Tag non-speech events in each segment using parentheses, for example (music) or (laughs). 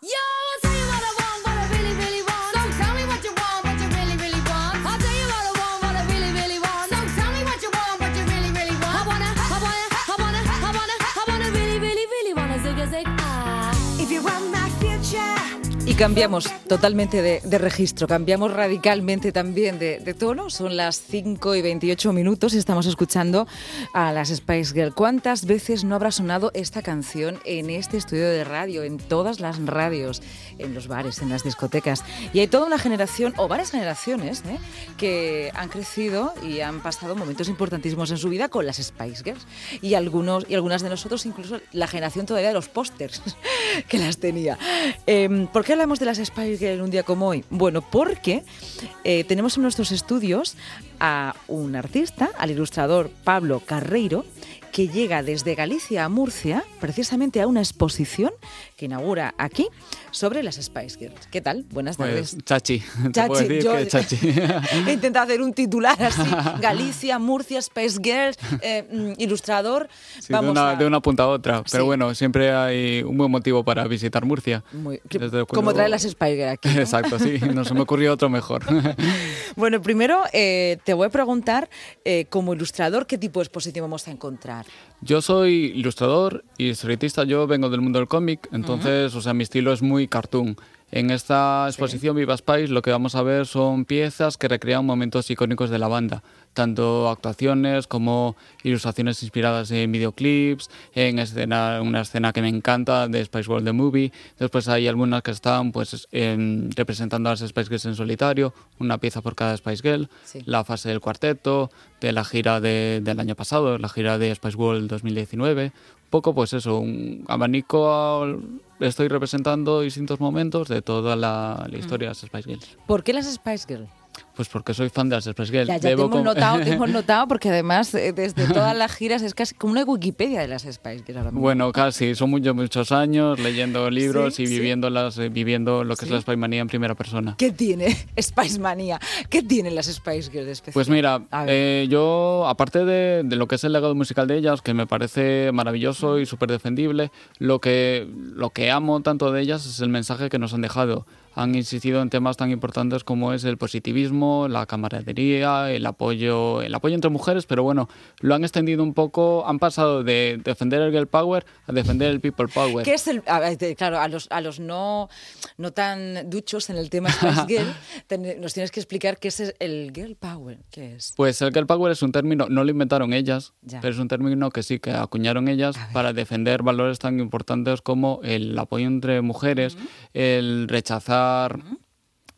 yeah! Cambiamos totalmente de, registro, cambiamos radicalmente también de, tono. Son las 5 y 28 minutos y estamos escuchando a las Spice Girls. ¿Cuántas veces no habrá sonado esta canción en este estudio de radio, en todas las radios, en los bares, en las discotecas? Y hay toda una generación, o varias generaciones, ¿eh? que han crecido y han pasado momentos importantísimos en su vida con las Spice Girls. Y, algunos, y algunas de nosotros, incluso la generación todavía de los pósters (laughs) que las tenía. Eh, ¿Por qué de las Spice Girls un día como hoy? Bueno, porque eh, tenemos en nuestros estudios a un artista, al ilustrador Pablo Carreiro, que llega desde Galicia a Murcia, precisamente a una exposición que inaugura aquí sobre las Spice Girls. ¿Qué tal? Buenas pues, tardes. chachi. (laughs) Chachi. Yo chachi. (laughs) he intentado hacer un titular así: (laughs) Galicia, Murcia, Spice Girls, eh, mm, ilustrador. de, una, punta a otra. Pero bueno, siempre hay un buen motivo para visitar Murcia. como trae las Spice Girls aquí. Exacto, sí. No se me ocurrió otro mejor. bueno, primero eh, te voy a preguntar, eh, como ilustrador, ¿qué tipo de exposición vamos a encontrar? Yo soy ilustrador y historietista, yo vengo del mundo del cómic, entonces, o sea, mi estilo es muy cartoon. En esta exposición Viva Spice lo que vamos a ver son piezas que recrean momentos icónicos de la banda, tanto actuaciones como ilustraciones inspiradas en videoclips, en escena, una escena que me encanta de Spice World the Movie. Después hay algunas que están pues representando a las Spice Girls en solitario, una pieza por cada Spice Girl, la fase del cuarteto, de la gira del año pasado, la gira de Spice World 2019, poco pues eso, un abanico estoy representando distintos momentos de toda la, la historia de las Spice Girls. ¿Por qué las Spice Girls? Pues porque soy fan de las Express Girls. Ya, te, hemos notado, hemos notado, porque además eh, desde todas las giras es casi como una Wikipedia de las Spice Girls ahora Bueno, casi, son muchos, muchos años leyendo libros y viviendo, las, eh, viviendo lo que es la Spice Manía en primera persona. ¿Qué tiene (laughs) Spice Manía? ¿Qué tienen las Spice Girls especial? Pues mira, eh, yo, aparte de, de, lo que es el legado musical de ellas, que me parece maravilloso y súper defendible, lo que, lo que amo tanto de ellas es el mensaje que nos han dejado han insistido en temas tan importantes como es el positivismo, la camaradería, el apoyo, el apoyo entre mujeres, pero bueno, lo han extendido un poco, han pasado de defender el girl power a defender el people power. ¿Qué es el, claro, a los, a los no, no tan duchos en el tema Spice (laughs) Girl, nos tienes que explicar qué es el girl power, ¿qué es? Pues el girl power es un término, no lo inventaron ellas, pero es un término que sí que acuñaron ellas para defender valores tan importantes como el apoyo entre mujeres, el rechazar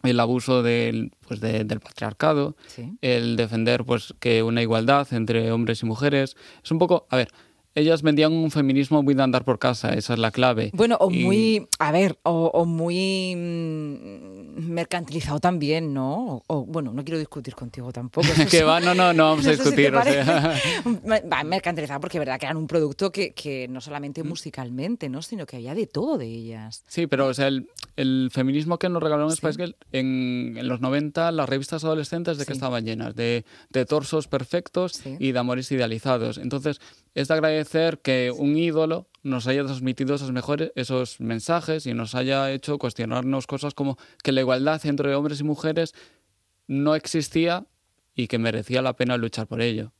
el abuso del, pues del patriarcado, el defender pues que una igualdad entre hombres y mujeres. Es un poco, a ver, ellas vendían un feminismo muy de andar por casa, esa es la clave. Bueno, o muy, a ver, o, muy mm, mercantilizado también, ¿no? O, bueno, no quiero discutir contigo tampoco. (laughs) que va, no, no, no vamos a (laughs) discutir. (laughs) va, mercantilizado porque verdad que eran un producto que, que no solamente musicalmente, ¿no? Sino que había de todo de ellas. Sí, pero o sea, el, el feminismo que nos regalaron Spice Girl, en, en, los 90 las revistas adolescentes de que estaban llenas, de, de torsos perfectos y de amores idealizados. Entonces, es de agradecer que un ídolo nos haya transmitido esos mejores esos mensajes y nos haya hecho cuestionarnos cosas como que la igualdad entre hombres y mujeres no existía y que merecía la pena luchar por ello.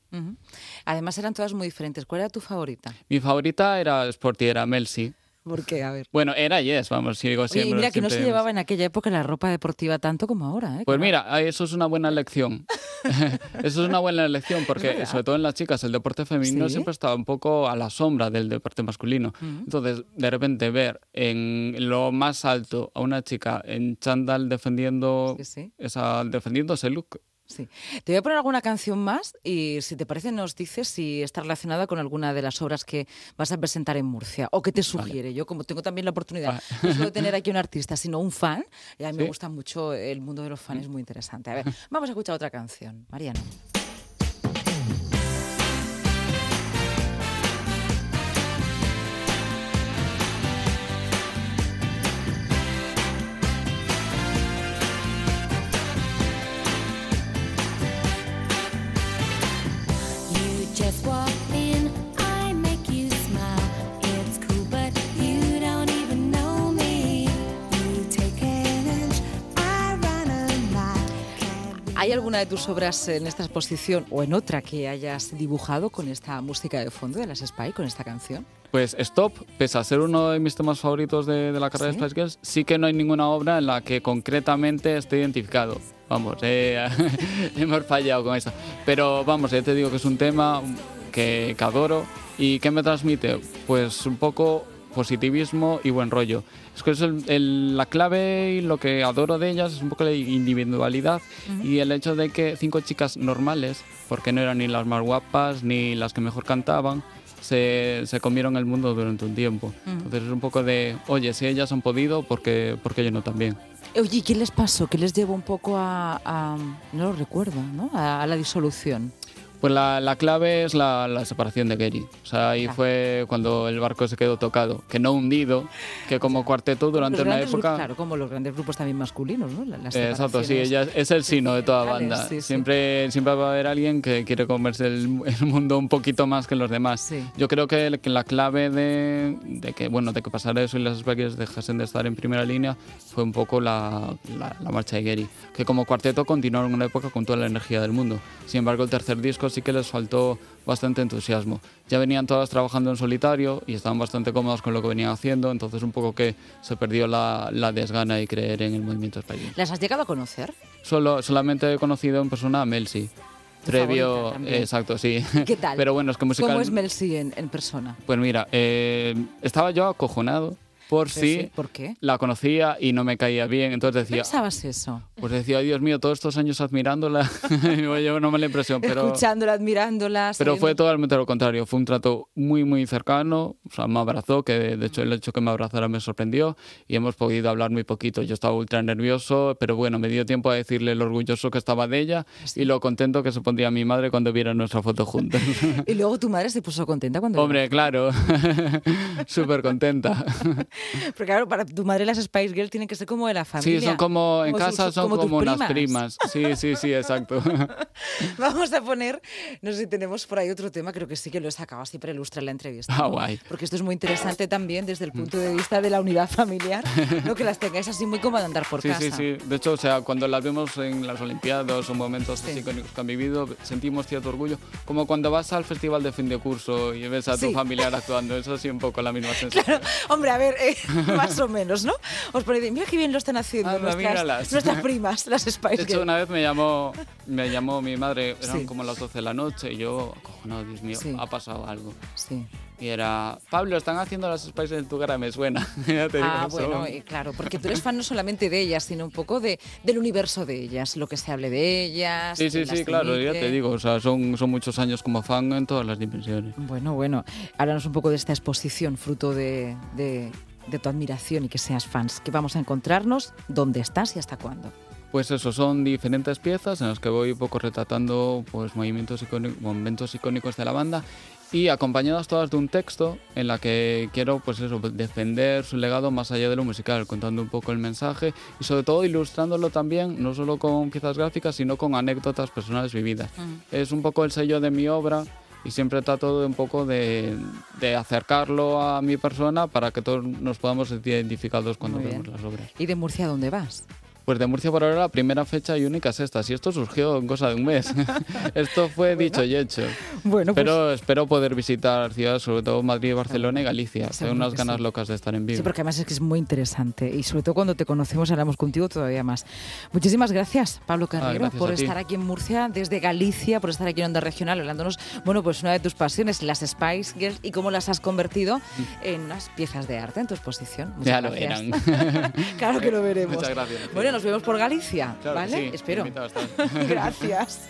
Además eran todas muy diferentes. ¿Cuál era tu favorita? Mi favorita era Sporty, era Melsi. ¿Por qué? A ver. Bueno, era Yes, vamos, sigo siempre. Y mira que no se llevaba en aquella época la ropa deportiva tanto como ahora. ¿eh? Pues mira, eso es una buena lección. (laughs) eso es una buena lección porque, sobre todo en las chicas, el deporte femenino siempre estaba un poco a la sombra del deporte masculino. Entonces, de repente ver en lo más alto a una chica en chándal defendiendo, Esa, defendiendo ese look Sí. Te voy a poner alguna canción más y si te parece nos dices si está relacionada con alguna de las obras que vas a presentar en Murcia o que te sugiere. Yo como tengo también la oportunidad no de tener aquí un artista, sino un fan, y a mí me gusta mucho el mundo de los fans, es muy interesante. A ver, (laughs) vamos a escuchar otra canción. Mariano. ¿Hay alguna de tus obras en esta exposición o en otra que hayas dibujado con esta música de fondo de las Spy, con esta canción? Pues Stop, pese a ser uno de mis temas favoritos de, la carrera de Spice Girls, sí que no hay ninguna obra en la que concretamente esté identificado. Vamos, eh, (laughs) hemos fallado con eso. Pero vamos, ya te digo que es un tema que, que adoro y que me transmite, pues un poco positivismo y buen rollo. Es que es la clave y lo que adoro de ellas es un poco la individualidad y el hecho de que cinco chicas normales, porque no eran ni las más guapas ni las que mejor cantaban, se, se comieron el mundo durante un tiempo. Entonces es un poco de, oye, si ellas han podido, ¿por qué, yo no también? Oye, ¿qué les pasó? ¿Qué les llevó un poco a, no lo recuerdo, ¿no? a la disolución? Pues la, la clave es la, la, separación de Gary. O sea, ahí fue cuando el barco se quedó tocado, que no hundido, que como cuarteto durante una época... Claro, como los grandes grupos también masculinos, ¿no? Exacto, sí, ella es el sino de toda banda. siempre, siempre va a haber alguien que quiere comerse el, mundo un poquito más que los demás. Yo creo que, la clave de, de, que, bueno, de que pasara eso y las Spikers dejasen de estar en primera línea fue un poco la, la, la marcha de Gary, que como cuarteto continuaron una época con toda la energía del mundo. Sin embargo, el tercer disco sí que les faltó bastante entusiasmo. Ya venían todas trabajando en solitario y estaban bastante cómodos con lo que venían haciendo, entonces un poco que se perdió la, la desgana y creer en el movimiento español. ¿Las has llegado a conocer? Solo, solamente he conocido en persona a Melsi. Previo, exacto, sí. ¿Qué tal? Pero bueno, es que musical... ¿Cómo es Melsi en, en persona? Pues mira, eh, estaba yo acojonado por si ¿Por qué? la conocía y no me caía bien. Entonces decía. ¿Pensabas eso? Pues decía, Dios mío, todos estos años admirándola, (laughs) yo no me la impresión, pero. Escuchándola, admirándola. Pero fue totalmente lo contrario. Fue un trato muy, muy cercano. O sea, me abrazó, que de hecho el hecho que me abrazara me sorprendió y hemos podido hablar muy poquito. Yo estaba ultra nervioso, pero bueno, me dio tiempo a decirle lo orgulloso que estaba de ella y lo contento que se pondría mi madre cuando viera nuestra foto juntos. (laughs) y luego tu madre se puso contenta cuando. Hombre, claro. (laughs) Súper contenta. Porque claro, para tu madre las Spice Girls tienen que ser como de la familia. Sí, son como, en casa son como, unas primas. Sí, sí, sí, exacto. (laughs) Vamos a poner, no sé si tenemos por ahí otro tema, creo que sí que lo he sacado así para ilustrar la entrevista. Ah, guay. Porque esto es muy interesante también desde el punto de vista de la unidad familiar, ¿no? que las tengáis así muy como de andar por casa. Sí, sí, sí. De hecho, o sea, cuando las vemos en las Olimpiadas o momentos icónicos que han vivido, sentimos cierto orgullo. Como cuando vas al festival de fin de curso y ves a tu familiar actuando, eso sí un poco la misma (laughs) sensación. Claro. Hombre, a ver, eh, (laughs) más o menos, ¿no? Os ponéis, mira qué bien lo están haciendo nuestras, nuestras, primas, las Spice De hecho, una vez me llamó, me llamó mi madre, eran como las 12 de la noche, y yo, no, Dios mío, ha pasado algo. Sí. Y era, Pablo, están haciendo las Spice en tu cara, me suena. (laughs) ya te ah, bueno, claro, porque tú eres fan no solamente de ellas, sino un poco de, del universo de ellas, lo que se hable de ellas. Sí, sí, sí, claro, ya te digo, o sea, son, son muchos años como fan en todas las dimensiones. Bueno, bueno, háblanos un poco de esta exposición, fruto de, de de tu admiración y que seas fans, que vamos a encontrarnos, dónde estás y hasta cuándo. Pues eso, son diferentes piezas en las que voy un poco retratando pues, movimientos icónicos, momentos icónicos de la banda y acompañadas todas de un texto en la que quiero pues eso, defender su legado más allá de lo musical, contando un poco el mensaje y sobre todo ilustrándolo también, no solo con piezas gráficas, sino con anécdotas personales vividas. Es un poco el sello de mi obra y siempre trato de un poco de, de, acercarlo a mi persona para que todos nos podamos sentir identificados cuando vemos las obras. ¿Y de Murcia dónde vas? Pues de Murcia por ahora la primera fecha y única es esta. Si esto surgió en cosa de un mes. (laughs) esto fue dicho y hecho. Bueno, pues Pero espero poder visitar ciudades, sobre todo Madrid, Barcelona y Galicia. Tengo unas ganas locas de estar en vivo. Sí, porque además es que es muy interesante. Y sobre todo cuando te conocemos, hablamos contigo todavía más. Muchísimas gracias, Pablo ah, Carrero, por estar aquí en Murcia, desde Galicia, por estar aquí en Onda Regional, hablándonos, bueno, pues una de tus pasiones, las Spice Girls, y cómo las has convertido mm. en unas piezas de arte en tu exposición. Muchas ya lo verán. (laughs) claro que lo veremos. Muchas gracias. Bueno, nos vemos por Galicia, ¿vale? Espero. (laughs) Gracias.